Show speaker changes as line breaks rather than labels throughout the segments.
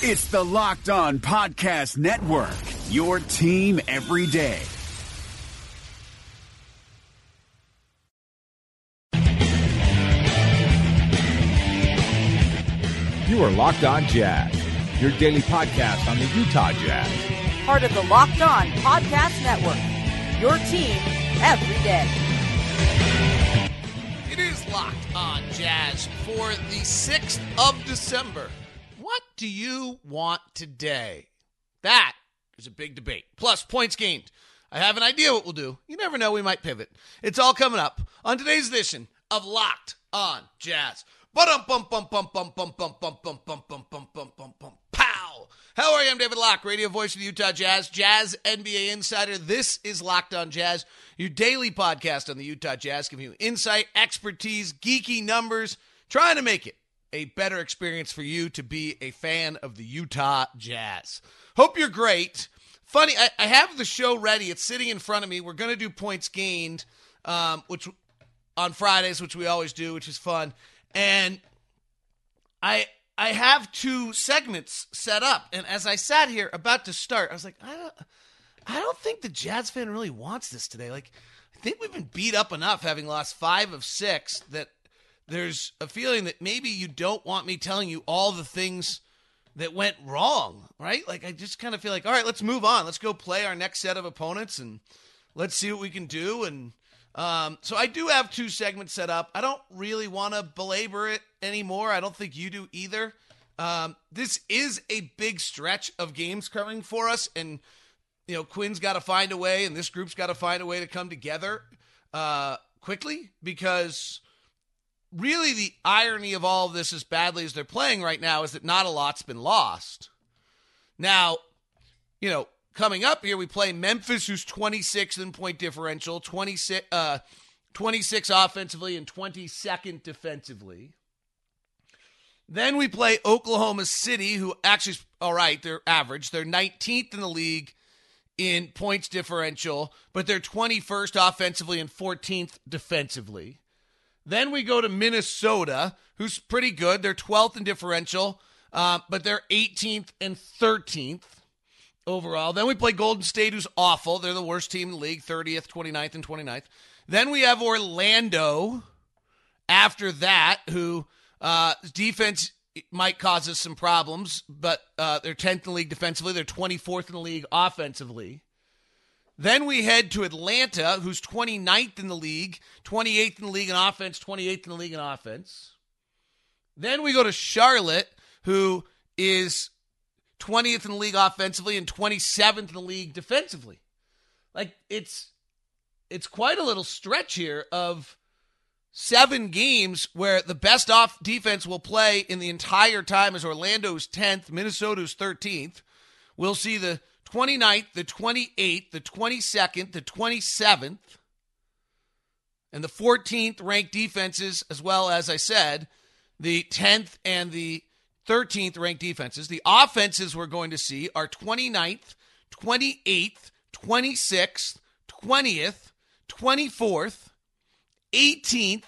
It's the Locked On Podcast Network, your team every day.
You are Locked On Jazz, your daily podcast on the Utah Jazz.
Part of the Locked On Podcast Network, your team every day.
It is Locked On Jazz for the 6th of December. What do you want today? That is a big debate. Plus, points gained. I have an idea what we'll do. You never know, we might pivot. It's all coming up on today's edition of Locked On Jazz. Pow. How are you? I'm David Locke, radio voice of the Utah Jazz, Jazz NBA insider. This is Locked On Jazz, your daily podcast on the Utah Jazz, giving you insight, expertise, geeky numbers, trying to make it a better experience for you to be a fan of the Utah Jazz. Hope you're great. Funny, I, I have the show ready. It's sitting in front of me. We're going to do points gained, um, which on Fridays, which we always do, which is fun. And I I have two segments set up, and as I sat here about to start, I was like, I don't I don't think the Jazz fan really wants this today. Like, I think we've been beat up enough, having lost five of six, that there's a feeling that maybe you don't want me telling you all the things that went wrong, right? Like, I just kind of feel like, all right, let's move on. Let's go play our next set of opponents and let's see what we can do. And um, so I do have two segments set up. I don't really want to belabor it anymore. I don't think you do either. Um, this is a big stretch of games coming for us, and you know Quinn's got to find a way, and this group's got to find a way to come together uh, quickly because really the irony of all of this, as badly as they're playing right now, is that not a lot's been lost. Now, you know, coming up here, we play Memphis, who's 26th in point differential, 26, uh, 26 offensively, and 22nd defensively. Then we play Oklahoma City, who actually, all right, they're average. They're 19th in the league in points differential, but they're 21st offensively and 14th defensively. Then we go to Minnesota, who's pretty good. They're 12th in differential, uh, but they're 18th and 13th overall. Then we play Golden State, who's awful. They're the worst team in the league, 30th, 29th, and 29th. Then we have Orlando after that, who uh, defense might cause us some problems, but uh, they're 10th in the league defensively. They're 24th in the league offensively. Then we head to Atlanta, who's 29th in the league, 28th in the league in offense, 28th in the league in offense. Then we go to Charlotte, who is 20th in the league offensively and 27th in the league defensively. Like it's it's quite a little stretch here of seven games where the best off defense will play in the entire time is Orlando's 10th, Minnesota's 13th. We'll see the 29th, the 28th, the 22nd, the 27th, and the 14th ranked defenses, as well as I said, the 10th and the 13th ranked defenses. The offenses we're going to see are 29th, 28th, 26th, 20th, 24th, 18th.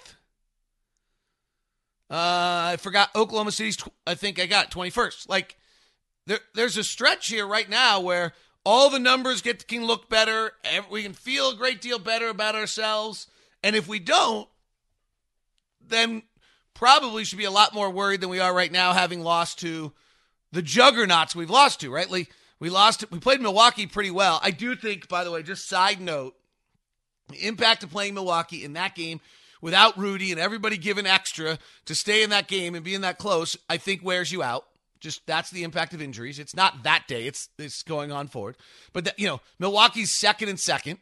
Uh, I forgot Oklahoma City's, tw- I think I got 21st. Like, there, there's a stretch here right now where all the numbers get can look better. We can feel a great deal better about ourselves. And if we don't, then probably should be a lot more worried than we are right now, having lost to the juggernauts we've lost to. Right? We lost. We played Milwaukee pretty well. I do think, by the way, just side note, the impact of playing Milwaukee in that game without Rudy and everybody giving extra to stay in that game and being that close, I think wears you out. Just that's the impact of injuries. It's not that day. It's it's going on forward. But that, you know, Milwaukee's second and second.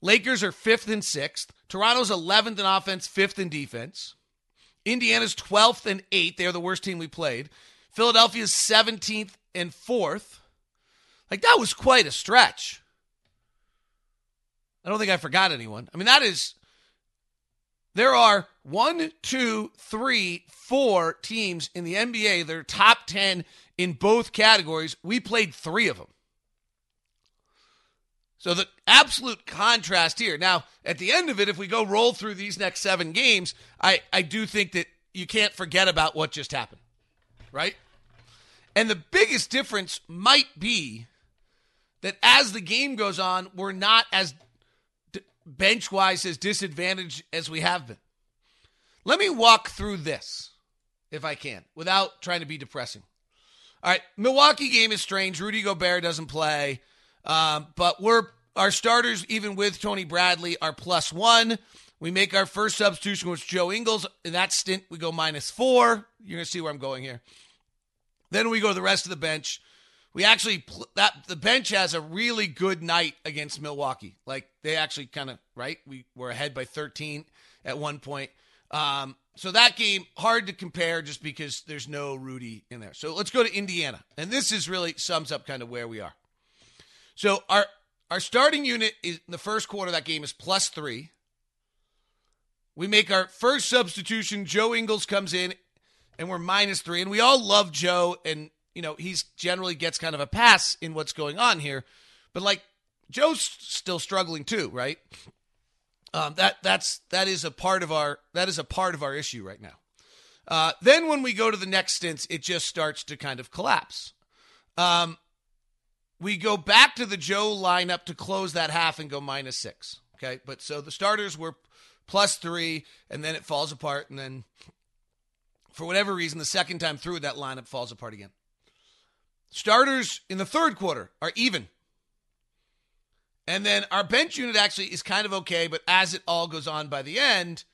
Lakers are fifth and sixth. Toronto's 11th in offense, fifth in defense. Indiana's 12th and eighth. They're the worst team we played. Philadelphia's 17th and fourth. Like that was quite a stretch. I don't think I forgot anyone. I mean, that is. There are one, two, three, four teams in the NBA that are top 10 in both categories. We played three of them. So the absolute contrast here. Now, at the end of it, if we go roll through these next seven games, I, I do think that you can't forget about what just happened. Right? And the biggest difference might be that as the game goes on, we're not as bench wise as disadvantaged as we have been. Let me walk through this, if I can, without trying to be depressing. All right, Milwaukee game is strange. Rudy Gobert doesn't play, um, but we're our starters, even with Tony Bradley, are plus one. We make our first substitution, which Joe Ingles. In that stint, we go minus four. You're gonna see where I'm going here. Then we go to the rest of the bench. We actually that the bench has a really good night against Milwaukee. Like they actually kind of right. We were ahead by 13 at one point. Um, so that game hard to compare just because there's no Rudy in there. So let's go to Indiana, and this is really sums up kind of where we are. So our our starting unit is in the first quarter that game is plus three. We make our first substitution. Joe Ingles comes in, and we're minus three. And we all love Joe, and you know he's generally gets kind of a pass in what's going on here. But like Joe's still struggling too, right? Um, that that's that is a part of our that is a part of our issue right now. Uh, then when we go to the next stints, it just starts to kind of collapse. Um, we go back to the Joe lineup to close that half and go minus six. Okay, but so the starters were plus three, and then it falls apart, and then for whatever reason, the second time through that lineup falls apart again. Starters in the third quarter are even. And then our bench unit actually is kind of okay, but as it all goes on by the end,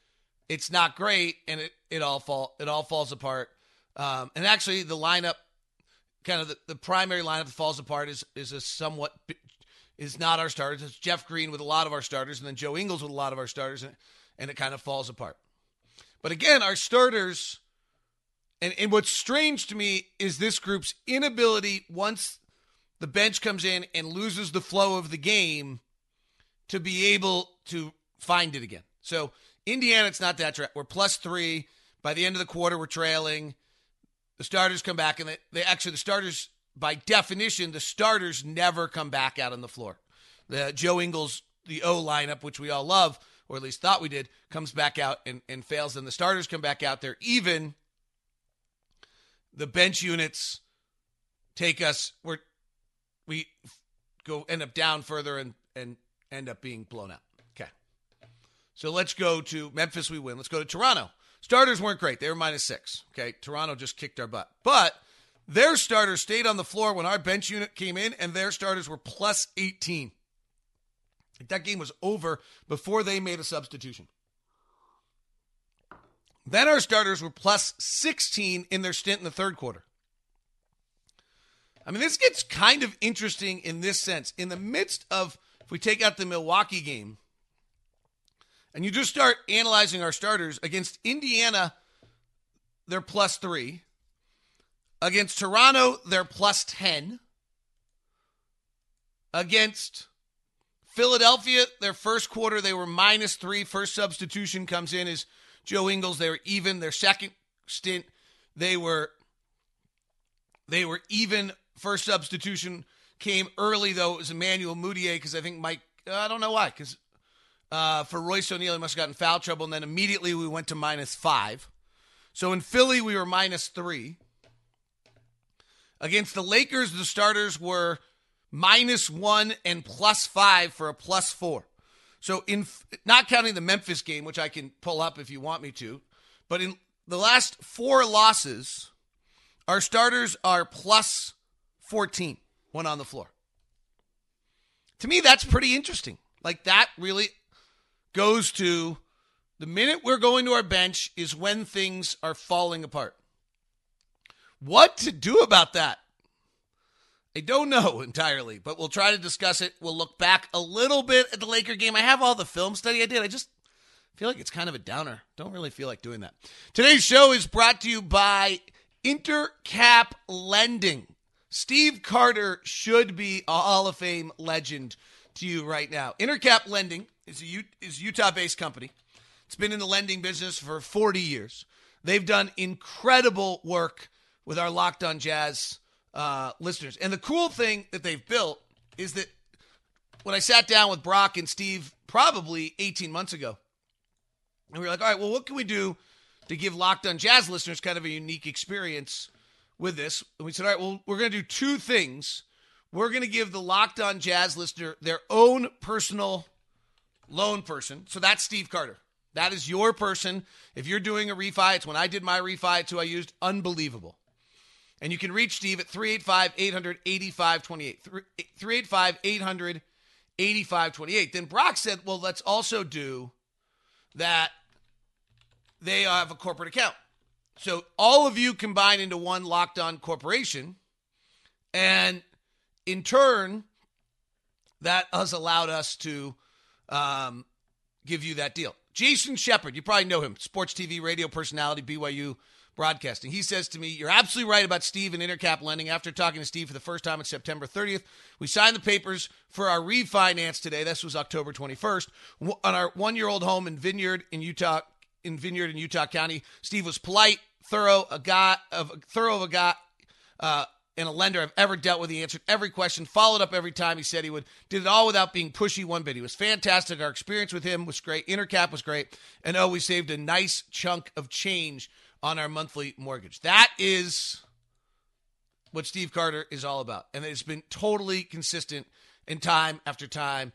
it's not great, and it it all fall it all falls apart. Um, and actually, the lineup, kind of the, the primary lineup that falls apart is is a somewhat is not our starters. It's Jeff Green with a lot of our starters, and then Joe Ingles with a lot of our starters, and, and it kind of falls apart. But again, our starters, and, and what's strange to me is this group's inability once the bench comes in and loses the flow of the game to be able to find it again. So Indiana, it's not that. Tra- we're plus three. By the end of the quarter, we're trailing. The starters come back, and they, they actually the starters by definition, the starters never come back out on the floor. The Joe Ingles, the O lineup, which we all love, or at least thought we did, comes back out and, and fails. And the starters come back out there. Even the bench units take us. We're we go end up down further and and end up being blown out. Okay. So let's go to Memphis. We win. Let's go to Toronto. Starters weren't great. They were minus six. Okay. Toronto just kicked our butt. But their starters stayed on the floor when our bench unit came in, and their starters were plus 18. That game was over before they made a substitution. Then our starters were plus 16 in their stint in the third quarter. I mean, this gets kind of interesting in this sense. In the midst of, if we take out the Milwaukee game, and you just start analyzing our starters against Indiana, they're plus three. Against Toronto, they're plus 10. Against Philadelphia, their first quarter, they were minus three. First substitution comes in is Joe Ingles. They were even. Their second stint, they were they were even. First substitution came early though. It was Emmanuel Mudiay because I think Mike. I don't know why because uh, for Royce O'Neale he must have gotten foul trouble, and then immediately we went to minus five. So in Philly we were minus three. Against the Lakers, the starters were minus one and plus five for a plus four. So in not counting the Memphis game, which I can pull up if you want me to, but in the last four losses, our starters are plus 14 when on the floor. To me, that's pretty interesting. Like that really goes to the minute we're going to our bench is when things are falling apart. What to do about that? I don't know entirely, but we'll try to discuss it. We'll look back a little bit at the Laker game. I have all the film study I did. I just feel like it's kind of a downer. Don't really feel like doing that. Today's show is brought to you by Intercap Lending. Steve Carter should be a Hall of Fame legend to you right now. Intercap Lending is a U- is Utah-based company. It's been in the lending business for 40 years. They've done incredible work with our Locked On Jazz uh, listeners. And the cool thing that they've built is that when I sat down with Brock and Steve probably 18 months ago, and we were like, all right, well, what can we do to give Locked On Jazz listeners kind of a unique experience with this. And we said, all right, well, we're going to do two things. We're going to give the Locked On Jazz listener their own personal loan person. So that's Steve Carter. That is your person. If you're doing a refi, it's when I did my refi, it's who I used. Unbelievable. And you can reach Steve at 385 800 8528. 385 800 8528. Then Brock said, well, let's also do that they have a corporate account. So all of you combine into one locked on corporation. And in turn, that has allowed us to um, give you that deal. Jason Shepard, you probably know him, sports TV radio personality, BYU broadcasting. He says to me, You're absolutely right about Steve and Intercap lending. After talking to Steve for the first time on September 30th, we signed the papers for our refinance today. This was October 21st on our one year old home in Vineyard in Utah. In Vineyard in Utah County, Steve was polite, thorough, a guy of thorough of a guy, uh, and a lender I've ever dealt with. He answered every question, followed up every time he said he would. Did it all without being pushy one bit. He was fantastic. Our experience with him was great. Intercap was great, and oh, we saved a nice chunk of change on our monthly mortgage. That is what Steve Carter is all about. And it's been totally consistent in time after time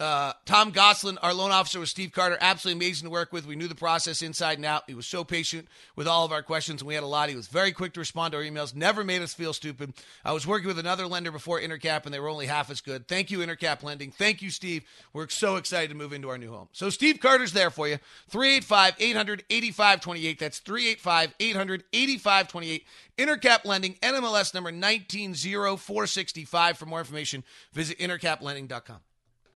uh, Tom Goslin, our loan officer, was Steve Carter. Absolutely amazing to work with. We knew the process inside and out. He was so patient with all of our questions, and we had a lot. He was very quick to respond to our emails. Never made us feel stupid. I was working with another lender before Intercap, and they were only half as good. Thank you, Intercap Lending. Thank you, Steve. We're so excited to move into our new home. So Steve Carter's there for you. 385 800 8528. That's 385 800 8528. Intercap Lending, NMLS number 190465. For more information, visit intercaplending.com.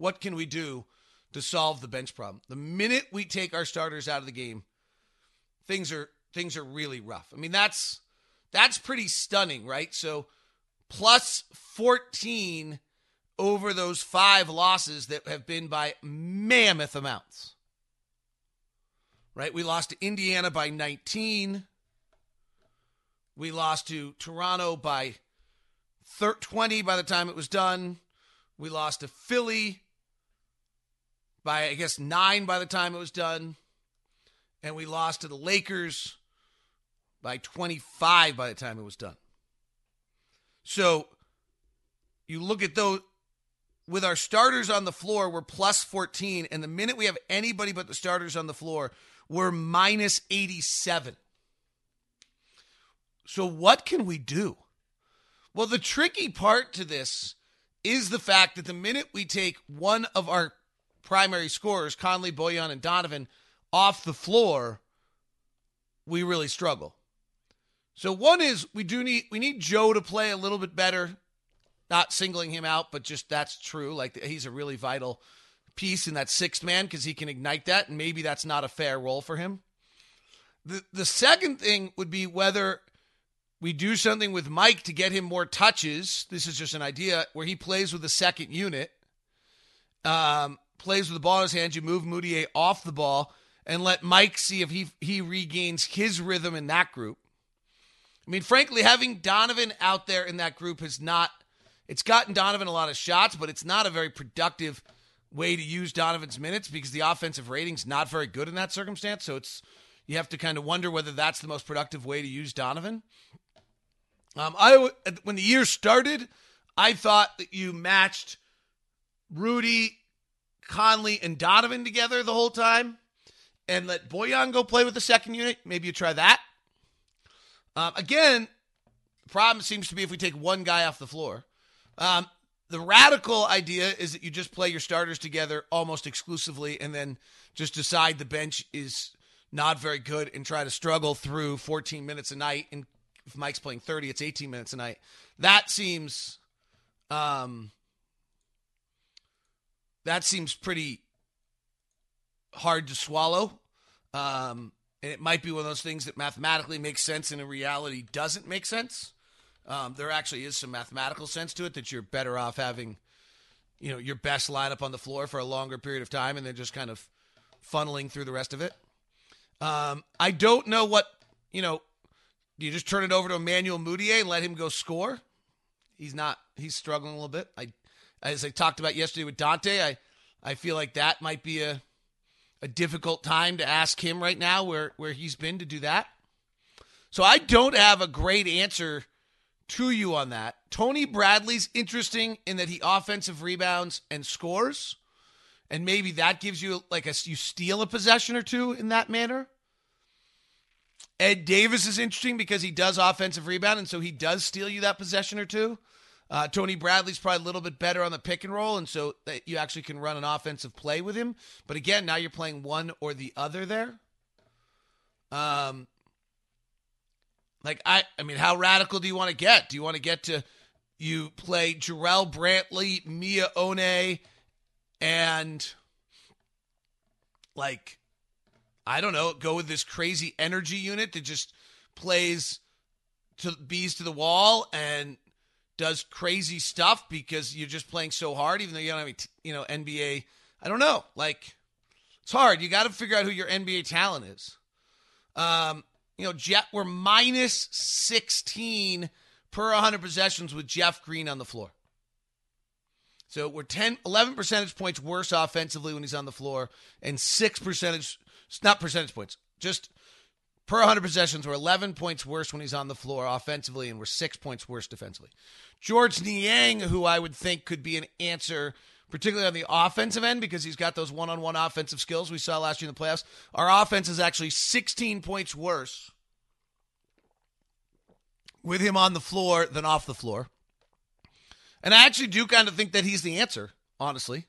what can we do to solve the bench problem? The minute we take our starters out of the game, things are things are really rough. I mean, that's that's pretty stunning, right? So plus 14 over those five losses that have been by mammoth amounts. Right? We lost to Indiana by 19. We lost to Toronto by 20 by the time it was done. We lost to Philly by, I guess, nine by the time it was done. And we lost to the Lakers by 25 by the time it was done. So you look at those with our starters on the floor, we're plus 14. And the minute we have anybody but the starters on the floor, we're minus 87. So what can we do? Well, the tricky part to this is the fact that the minute we take one of our primary scorers, Conley, Bojan, and Donovan, off the floor, we really struggle. So one is we do need we need Joe to play a little bit better. Not singling him out, but just that's true. Like he's a really vital piece in that sixth man because he can ignite that, and maybe that's not a fair role for him. The the second thing would be whether we do something with Mike to get him more touches. This is just an idea where he plays with the second unit. Um, plays with the ball in his hands, you move Mudiay off the ball and let Mike see if he he regains his rhythm in that group. I mean, frankly, having Donovan out there in that group has not it's gotten Donovan a lot of shots, but it's not a very productive way to use Donovan's minutes because the offensive rating's not very good in that circumstance. So it's you have to kind of wonder whether that's the most productive way to use Donovan. Um, I when the year started, I thought that you matched Rudy, Conley, and Donovan together the whole time, and let Bojan go play with the second unit. Maybe you try that. Um, again, problem seems to be if we take one guy off the floor. Um, the radical idea is that you just play your starters together almost exclusively and then just decide the bench is not very good and try to struggle through 14 minutes a night. And if Mike's playing 30, it's 18 minutes a night. That seems, um, that seems pretty hard to swallow. Um, and it might be one of those things that mathematically makes sense and in reality doesn't make sense. Um, there actually is some mathematical sense to it that you're better off having, you know, your best lineup on the floor for a longer period of time and then just kind of funneling through the rest of it. Um, I don't know what, you know, do you just turn it over to Emmanuel Mudiay and let him go score? He's not, he's struggling a little bit. I, as I talked about yesterday with Dante, I, I feel like that might be a, a difficult time to ask him right now where, where he's been to do that. So I don't have a great answer to you on that. Tony Bradley's interesting in that he offensive rebounds and scores. And maybe that gives you like a you steal a possession or two in that manner. Ed Davis is interesting because he does offensive rebound, and so he does steal you that possession or two. Uh, Tony Bradley's probably a little bit better on the pick and roll, and so that you actually can run an offensive play with him. But again, now you're playing one or the other there. Um, like I, I mean, how radical do you want to get? Do you want to get to you play Jarrell Brantley, Miye Oni, and like I don't know, go with this crazy energy unit that just plays to bees to the wall and does crazy stuff because you're just playing so hard, even though you don't have any, you know, NBA. I don't know. Like, it's hard. You got to figure out who your NBA talent is. Um, you know, Jeff, we're minus 16 per 100 possessions with Jeff Green on the floor. So we're 10, 11 percentage points worse offensively when he's on the floor, and six percentage, not percentage points, just per 100 possessions, we're 11 points worse when he's on the floor offensively, and we're six points worse defensively. Georges Niang, who I would think could be an answer, particularly on the offensive end, because he's got those one on one offensive skills we saw last year in the playoffs. Our offense is actually 16 points worse with him on the floor than off the floor. And I actually do kind of think that he's the answer, honestly.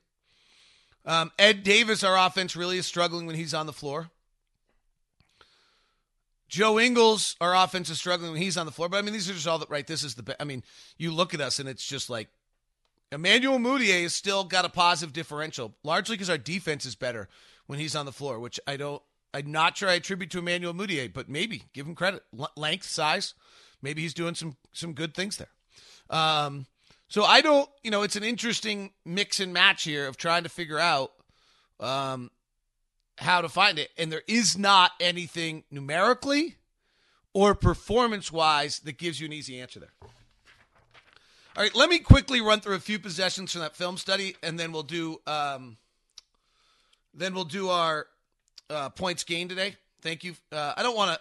Um, Ed Davis, our offense, really is struggling when he's on the floor. Joe Ingles, our offense is struggling when he's on the floor. But I mean, these are just all right? This is the, I mean, you look at us and it's just like Emmanuel Mudiay has still got a positive differential, largely because our defense is better when he's on the floor, which I don't, I'm not sure I attribute to Emmanuel Mudiay, but maybe give him credit. L- length, size, maybe he's doing some some good things there. Um, so I don't, you know, it's an interesting mix and match here of trying to figure out um, how to find it. And there is not anything numerically or performance wise that gives you an easy answer there. All right, let me quickly run through a few possessions from that film study, and then we'll do um, then we'll do our uh, points gained today. Thank you. Uh, I don't want to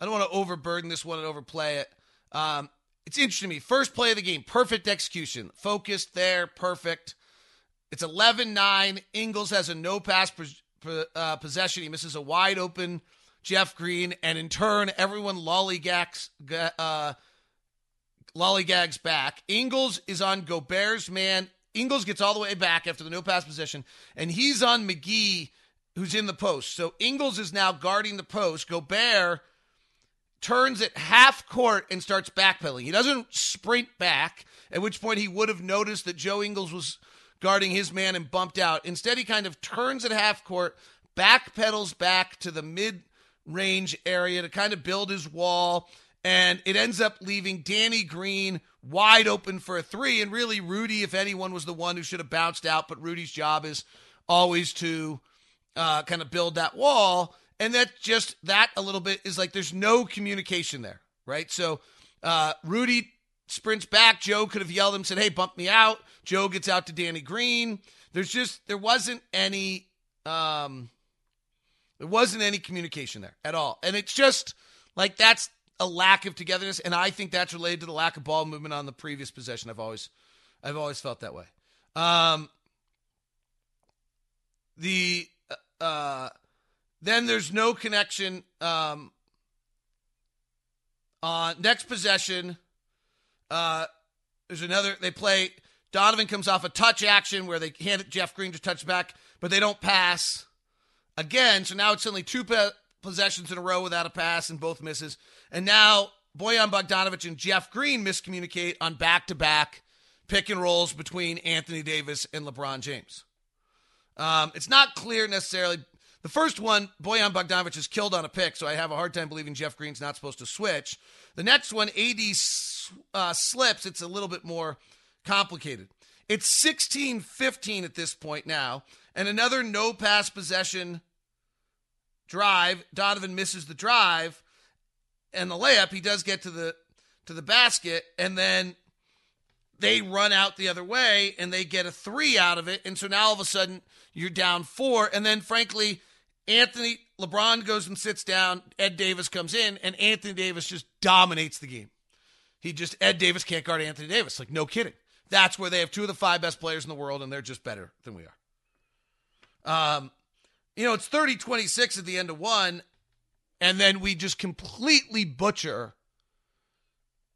I don't want to overburden this one and overplay it. Um, it's interesting to me. First play of the game, perfect execution, focused there, perfect. It's 11 9. Ingles has a no pass uh, possession. He misses a wide open Jeff Green, and in turn, everyone lollygags, uh, lollygags back. Ingles is on Gobert's man. Ingles gets all the way back after the no pass position, and he's on McGee, who's in the post. So Ingles is now guarding the post. Gobert turns at half court and starts backpedaling. He doesn't sprint back, at which point he would have noticed that Joe Ingles was guarding his man and bumped out. Instead, he kind of turns at half court, backpedals back to the mid range area to kind of build his wall. And it ends up leaving Danny Green wide open for a three. And really, Rudy, if anyone, was the one who should have bounced out. But Rudy's job is always to uh, kind of build that wall. And that just, that a little bit is like there's no communication there, right? So uh, Rudy sprints back. Joe could have yelled him, said, "Hey, bump me out." Joe gets out to Danny Green. There's just there wasn't any um there wasn't any communication there at all. And it's just like that's a lack of togetherness and I think that's related to the lack of ball movement on the previous possession. I've always I've always felt that way. Um the uh then there's no connection um on next possession uh there's another they play Donovan comes off a touch action where they hand it Jeff Green to touch back, but they don't pass again. So now it's only two possessions in a row without a pass and both misses. And now Bojan Bogdanovich and Jeff Green miscommunicate on back to back pick and rolls between Anthony Davis and LeBron James. Um, it's not clear necessarily. The first one, Bojan Bogdanovich is killed on a pick, so I have a hard time believing Jeff Green's not supposed to switch. The next one, AD uh, slips. It's a little bit more complicated. It's 16 15 at this point now, and another no pass possession drive. Donovan misses the drive and the layup. He does get to the to the basket, and then they run out the other way and they get a three out of it. And so now all of a sudden you're down four. And then frankly, Anthony LeBron goes and sits down. Ed Davis comes in, and Anthony Davis just dominates the game. He just Ed Davis can't guard Anthony Davis. Like no kidding. That's where they have two of the five best players in the world, and they're just better than we are. Um, you know, it's 30 26 at the end of one, and then we just completely butcher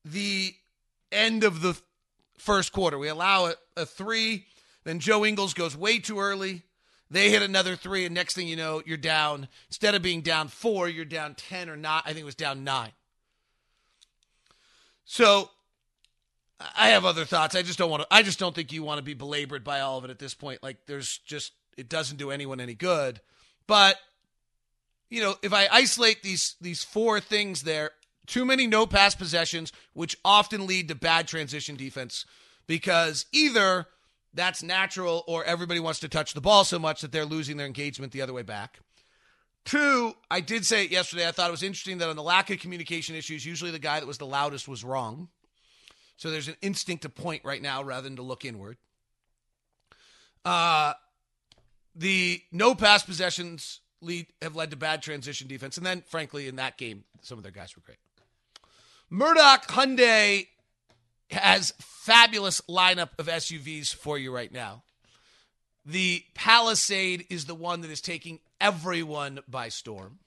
the end of the first quarter. We allow a, a three, then Joe Ingles goes way too early. They hit another three, and next thing you know, you're down. Instead of being down four, you're down 10 or not. I think it was down nine. So I have other thoughts. I just don't want to. I just don't think you want to be belabored by all of it at this point. Like there's just it doesn't do anyone any good. But you know, if I isolate these these four things there, too many no pass possessions, which often lead to bad transition defense, because either that's natural or everybody wants to touch the ball so much that they're losing their engagement the other way back. Two, I did say it yesterday. I thought it was interesting that on the lack of communication issues, usually the guy that was the loudest was wrong. So there's an instinct to point right now rather than to look inward. Uh, the no pass possessions lead have led to bad transition defense. And then, frankly, in that game, some of their guys were great. Murdock Hyundai has fabulous lineup of SUVs for you right now. The Palisade is the one that is taking everyone by storm.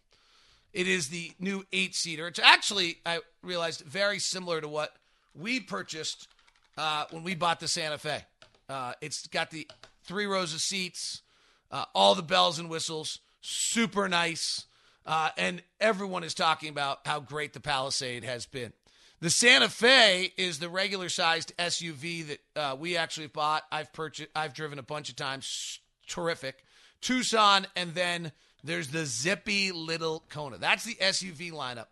It is the new eight seater. It's actually, I realized, very similar to what we purchased uh, when we bought the Santa Fe. Uh, it's got the three rows of seats, uh, all the bells and whistles, super nice. Uh, and everyone is talking about how great the Palisade has been. The Santa Fe is the regular sized SUV that uh, we actually bought. I've purchased, I've driven a bunch of times. Terrific. Tucson, and then there's the zippy little Kona. That's the SUV lineup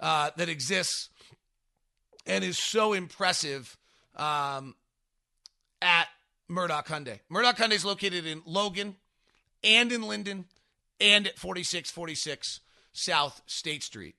uh, that exists and is so impressive um, at Murdock Hyundai. Murdock Hyundai is located in Logan and in Lindon and at 4646 South State Street.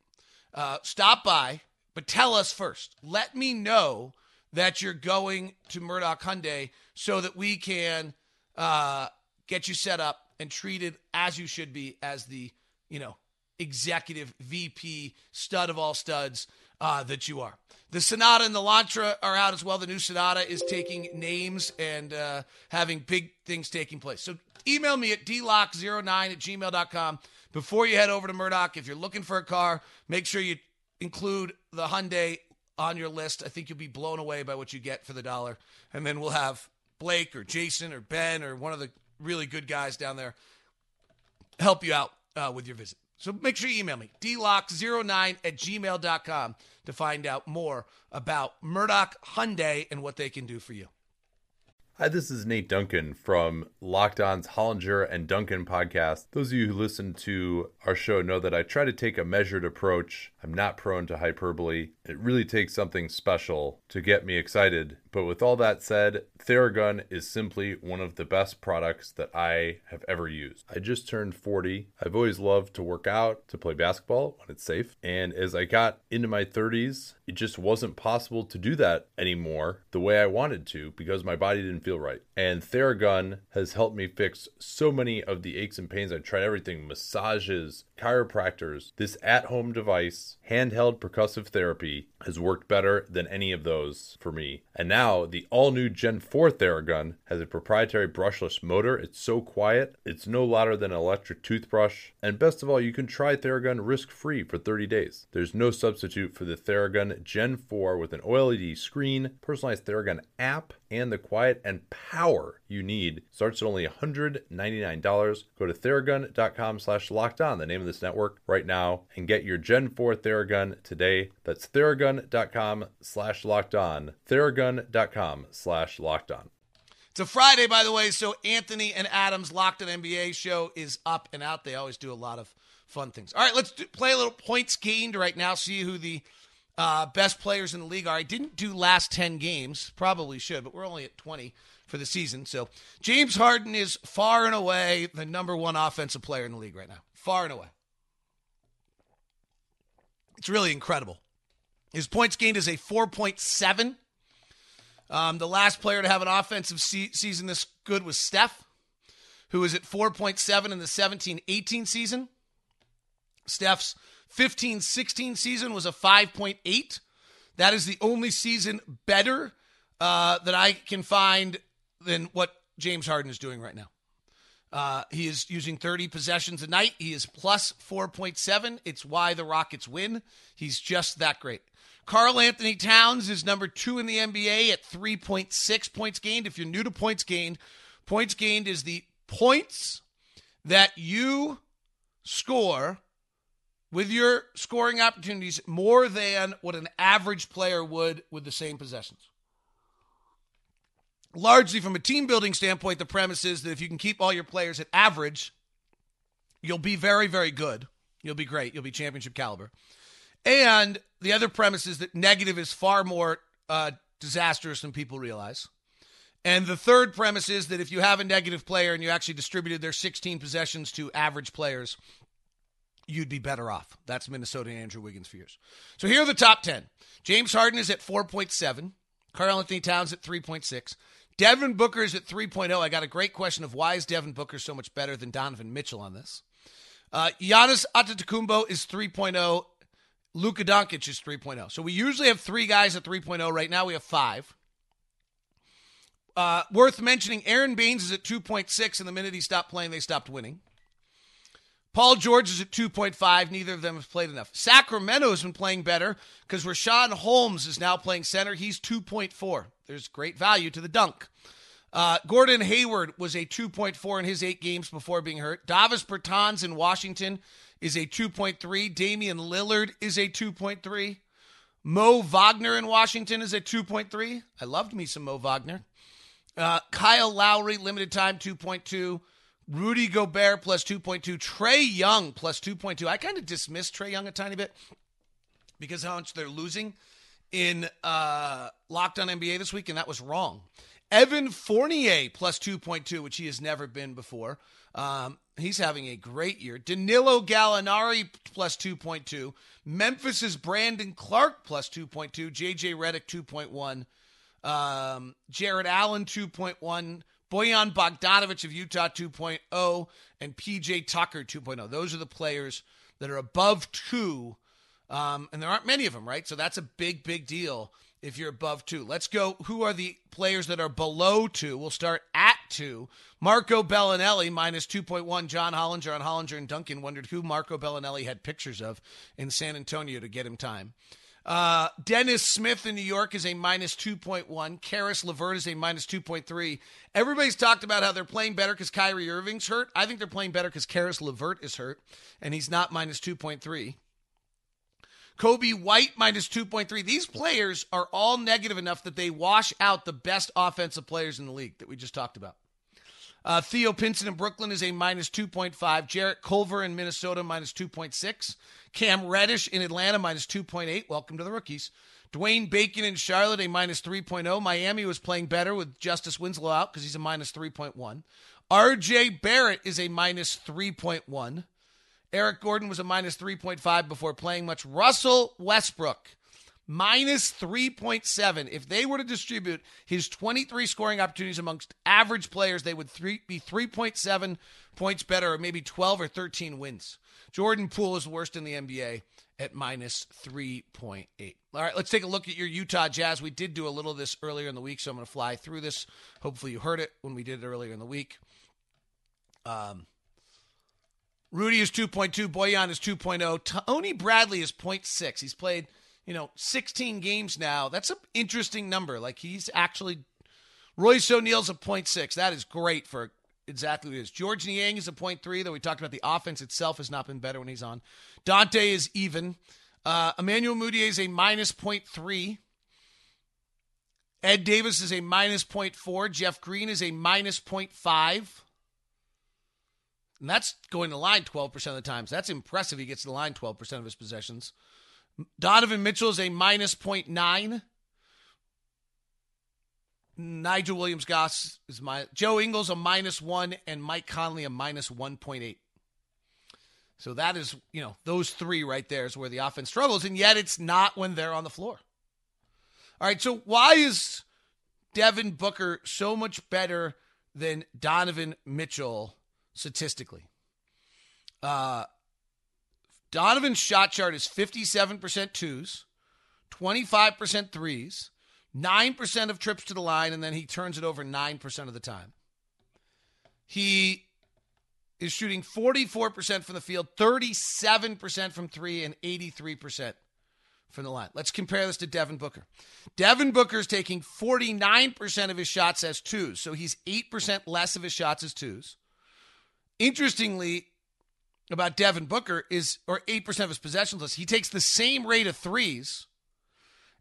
Uh, stop by, but tell us first. Let me know that you're going to Murdock Hyundai so that we can uh, get you set up and treated as you should be as the, you know, executive VP stud of all studs uh, that you are. The Sonata and the Elantra are out as well. The new Sonata is taking names and uh, having big things taking place. So email me at dlock09 at gmail.com before you head over to Murdock. If you're looking for a car, make sure you include the Hyundai on your list. I think you'll be blown away by what you get for the dollar. And then we'll have Blake or Jason or Ben or one of the really good guys down there help you out uh, with your visit. So make sure you email me, dlock09 at gmail.com to find out more about Murdock Hyundai and what they can do for you.
Hi, this is Nate Duncan from Locked On's Hollinger and Duncan podcast. Those of you who listen to our show know that I try to take a measured approach. I'm not prone to hyperbole. It really takes something special to get me excited. But with all that said, Theragun is simply one of the best products that I have ever used. I just turned 40. I've always loved to work out, to play basketball when it's safe. And as I got into my 30s, it just wasn't possible to do that anymore the way I wanted to because my body didn't feel right. And Theragun has helped me fix so many of the aches and pains. I've tried everything massages, chiropractors. This at home device, handheld percussive therapy, has worked better than any of those for me. And now the all new Gen 4 Theragun has a proprietary brushless motor. It's so quiet, it's no louder than an electric toothbrush. And best of all, you can try Theragun risk free for 30 days. There's no substitute for the Theragun Gen 4 with an OLED screen, personalized Theragun app, and the quiet and power you need. Starts at only $199. Go to theragun.com slash locked on, the name of this network, right now, and get your Gen 4 Theragun today. That's theragun.com slash locked on. Theragun.com slash locked on.
It's a Friday, by the way, so Anthony and Adam's Locked on NBA show is up and out. They always do a lot of fun things. All right, let's do, play a little points gained right now, see who the uh, best players in the league are. I didn't do last 10 games, probably should, but we're only at 20 for the season. So James Harden is far and away the number one offensive player in the league right now. Far and away. It's really incredible. His points gained is a 4.7. Um, the last player to have an offensive se- season this good was Steph, who was at 4.7 in the 17 18 season. Steph's 15 16 season was a 5.8. That is the only season better uh, that I can find than what James Harden is doing right now. Uh, he is using 30 possessions a night. He is plus 4.7. It's why the Rockets win. He's just that great. Karl-Anthony Towns is number two in the NBA at 3.6 points gained. If you're new to points gained, points gained is the points that you score with your scoring opportunities more than what an average player would with the same possessions. Largely from a team building standpoint, the premise is that if you can keep all your players at average, you'll be very, very good. You'll be great. You'll be championship caliber. And the other premise is that negative is far more uh, disastrous than people realize. And the third premise is that if you have a negative player and you actually distributed their 16 possessions to average players, you'd be better off. That's Minnesota and Andrew Wiggins for years. So here are the top 10. James Harden is at 4.7. Karl-Anthony Towns at 3.6. Devin Booker is at 3.0. I got a great question of why is Devin Booker so much better than Donovan Mitchell on this. Uh, Giannis Antetokounmpo is 3.0. Luka Doncic is 3.0. So we usually have three guys at 3.0. Right now we have five. Uh, worth mentioning, Aron Baynes is at 2.6, and the minute he stopped playing, they stopped winning. Paul George is at 2.5. Neither of them have played enough. Sacramento has been playing better because Richaun Holmes is now playing center. He's 2.4. There's great value to the dunk. Uh, Gordon Hayward was a 2.4 in his eight games before being hurt. Davis Bertans in Washington is a 2.3. Damian Lillard is a 2.3. Mo Wagner in Washington is a 2.3. I loved me some Mo Wagner. Uh, Kyle Lowry, limited time, 2.2. Rudy Gobert plus 2.2. Trae Young plus 2.2. I kind of dismissed Trae Young a tiny bit because how much they're losing in uh, Locked on NBA this week, and that was wrong. Evan Fournier plus 2.2, which he has never been before. Um, he's having a great year. Danilo Gallinari plus 2.2. Memphis's Brandon Clarke plus 2.2. JJ Redick 2.1. Um, Jarrett Allen 2.1. Bojan Bogdanovich of Utah 2.0 and PJ Tucker 2.0. Those are the players that are above two. Um, and there aren't many of them, right? So that's a big, big deal if you're above two. Let's go. Who are the players that are below two? We'll start at two. Marco Belinelli minus 2.1. John Hollinger on Hollinger and Duncan wondered who Marco Belinelli had pictures of in San Antonio to get him time. Uh, Dennis Smith in New York is a minus 2.1. Caris LeVert is a minus 2.3. Everybody's talked about how they're playing better because Kyrie Irving's hurt. I think they're playing better because Caris LeVert is hurt, and he's not minus 2.3. Coby White minus 2.3. These players are all negative enough that they wash out the best offensive players in the league that we just talked about. Uh, Theo Pinson in Brooklyn is a minus 2.5. Jarrett Culver in Minnesota minus 2.6. Cam Reddish in Atlanta minus 2.8. Welcome to the rookies. Dwayne Bacon in Charlotte a minus 3.0. Miami was playing better with Justice Winslow out because he's a minus 3.1. RJ Barrett is a minus 3.1. Eric Gordon was a minus 3.5 before playing much. Russell Westbrook minus 3.7. If they were to distribute his 23 scoring opportunities amongst average players, they would three, be 3.7 points better, or maybe 12 or 13 wins. Jordan Poole is worst in the NBA at minus 3.8. All right, let's take a look at your Utah Jazz. We did do a little of this earlier in the week, so I'm going to fly through this. Hopefully, you heard it when we did it earlier in the week. Um, Rudy is 2.2. Bojan is 2.0. Tony Bradley is 0.6. He's played – you know, 16 games now. That's an interesting number. Like he's actually Royce O'Neale's a 0.6. That is great for exactly what it is. Georges Niang is a 0.3, though we talked about the offense itself has not been better when he's on. Dante is even. Uh, Emmanuel Mudiay is a minus 0.3. Ed Davis is a minus 0.4. Jeff Green is a minus 0.5. And that's going to line 12% of the times. That's impressive. He gets to the line 12% of his possessions. Donovan Mitchell is a minus 0.9. Nigel Williams Goss is my Joe Ingles a minus one and Mike Conley a minus 1.8. So that is, you know, those three right there is where the offense struggles, and yet it's not when they're on the floor. All right, so why is Devin Booker so much better than Donovan Mitchell statistically? Uh, Donovan's shot chart is 57% twos, 25% threes, 9% of trips to the line, and then he turns it over 9% of the time. He is shooting 44% from the field, 37% from three, and 83% from the line. Let's compare this to Devin Booker. Devin Booker is taking 49% of his shots as twos, so he's 8% less of his shots as twos. Interestingly, about Devin Booker is, or 8% of his possessions list, he takes the same rate of threes,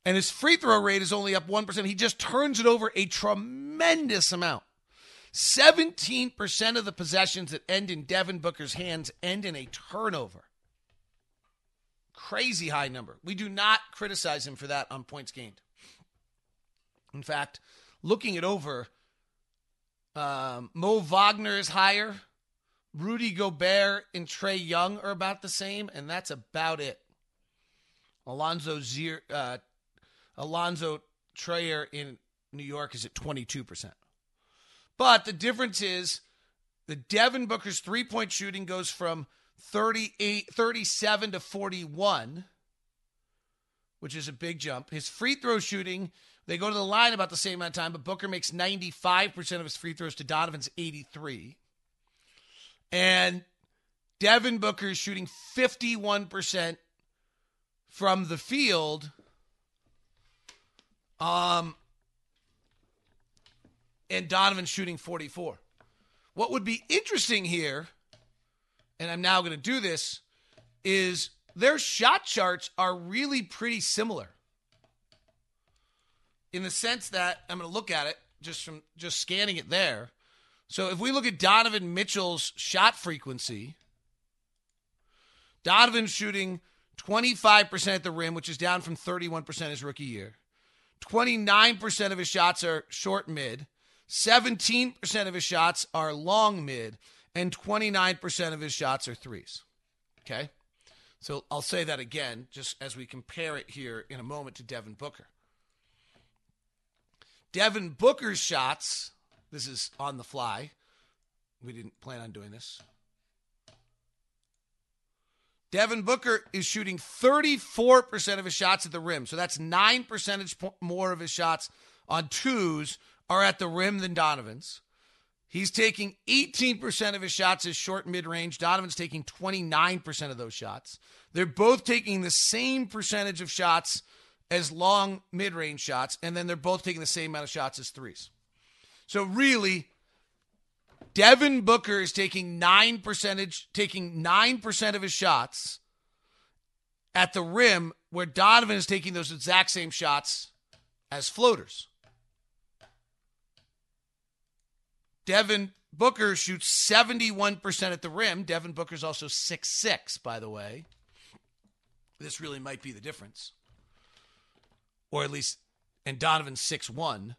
and his free throw rate is only up 1%. He just turns it over a tremendous amount. 17% of the possessions that end in Devin Booker's hands end in a turnover. Crazy high number. We do not criticize him for that on points gained. In fact, looking it over, um, Mo Wagner is higher. Rudy Gobert and Trae Young are about the same, and that's about it. Alonzo Zier, uh, Alonzo Trier in New York is at 22%. But the difference is the Devin Booker's three point shooting goes from 38, 37 to 41, which is a big jump. His free throw shooting, they go to the line about the same amount of time, but Booker makes 95% of his free throws to Donovan's 83. And Devin Booker is shooting 51% from the field. Um, and Donovan shooting 44. What would be interesting here, and I'm now going to do this, is their shot charts are really pretty similar. In the sense that I'm going to look at it just from just scanning it there. So if we look at Donovan Mitchell's shot frequency, Donovan's shooting 25% at the rim, which is down from 31% his rookie year. 29% of his shots are short mid. 17% of his shots are long mid. And 29% of his shots are threes. Okay? So I'll say that again, just as we compare it here in a moment to Devin Booker. Devin Booker's shots this is on the fly. We didn't plan on doing this. Devin Booker is shooting 34% of his shots at the rim. So that's nine percentage more of his shots on twos are at the rim than Donovan's. He's taking 18% of his shots as short mid range. Donovan's taking 29% of those shots. They're both taking the same percentage of shots as long mid range shots, and then they're both taking the same amount of shots as threes. So really, Devin Booker is taking nine percentage, taking nine percent of his shots, at the rim where Donovan is taking those exact same shots as floaters. Devin Booker shoots 71% at the rim. Devin Booker's also six six, by the way. This really might be the difference. Or at least, and Donovan's six one.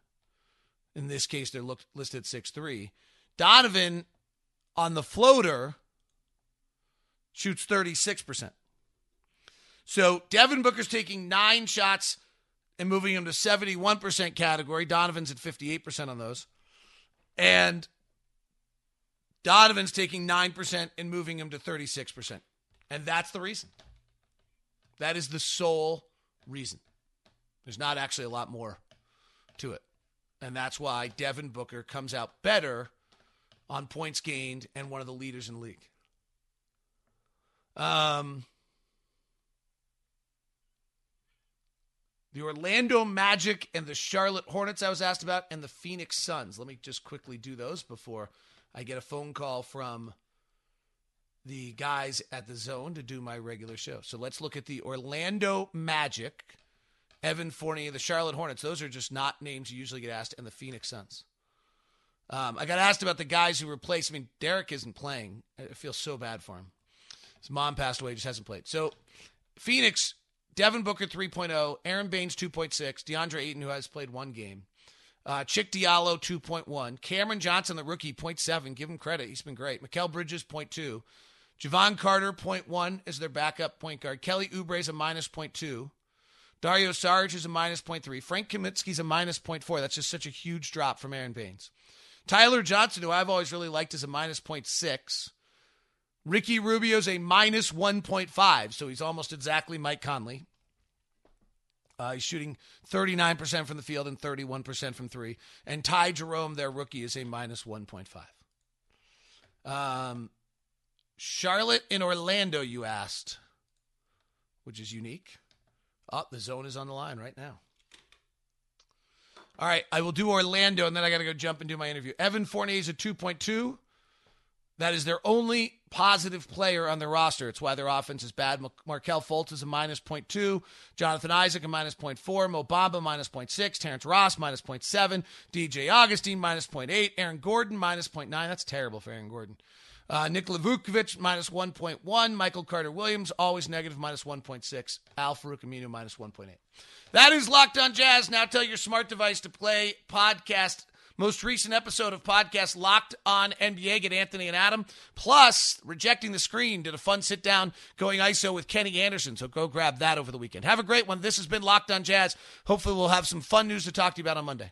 In this case, they're looked, listed six three. Donovan on the floater shoots 36%. So Devin Booker's taking nine shots and moving him to 71% category. Donovan's at 58% on those. And Donovan's taking 9% and moving him to 36%. And that's the reason. That is the sole reason. There's not actually a lot more to it. And that's why Devin Booker comes out better on points gained and one of the leaders in the league. Um, the Orlando Magic and the Charlotte Hornets, I was asked about, and the Phoenix Suns. Let me just quickly do those before I get a phone call from the guys at the zone to do my regular show. So let's look at the Orlando Magic, Evan Fournier, the Charlotte Hornets. Those are just not names you usually get asked, and the Phoenix Suns. Um, I got asked about the guys who replaced. I mean, Derek isn't playing. I feel so bad for him. His mom passed away, just hasn't played. So, Phoenix, Devin Booker 3.0, Aron Baynes 2.6, DeAndre Ayton, who has played one game, uh, Cheick Diallo 2.1, Cameron Johnson, the rookie, 0.7. Give him credit. He's been great. Mikal Bridges 0.2. Jevon Carter 0.1 is their backup point guard. Kelly Oubre is a minus 0.2. Dario Saric is a minus 0.3. Frank Kaminsky's a minus 0.4. That's just such a huge drop from Aron Baynes. Tyler Johnson, who I've always really liked, is a minus 0.6. Ricky Rubio's a minus 1.5, so he's almost exactly Mike Conley. Uh, he's shooting 39% from the field and 31% from three. And Ty Jerome, their rookie, is a minus 1.5. Um, Charlotte in Orlando, you asked, which is unique. Oh, the zone is on the line right now. All right, I will do Orlando, and then I got to go jump and do my interview. Evan Fournier is a 2.2. That is their only positive player on their roster. It's why their offense is bad. Markelle Fultz is a minus 0.2. Jonathan Isaac a minus 0.4. Mo Bamba minus 0.6. Terrence Ross minus 0.7. DJ Augustin, minus 0.8. Aaron Gordon minus 0.9. That's terrible for Aaron Gordon. Uh, Nikola Vucevic minus 1.1. Michael Carter Williams always negative minus 1.6. Al Farouq Aminu minus 1.8. That is Locked on Jazz. Now tell your smart device to play podcast most recent episode of podcast Locked on NBA. Get Anthony and Adam. Plus, Rejecting the Screen did a fun sit down going ISO with Kenny Anderson. So go grab that over the weekend. Have a great one. This has been Locked on Jazz. Hopefully, we'll have some fun news to talk to you about on Monday.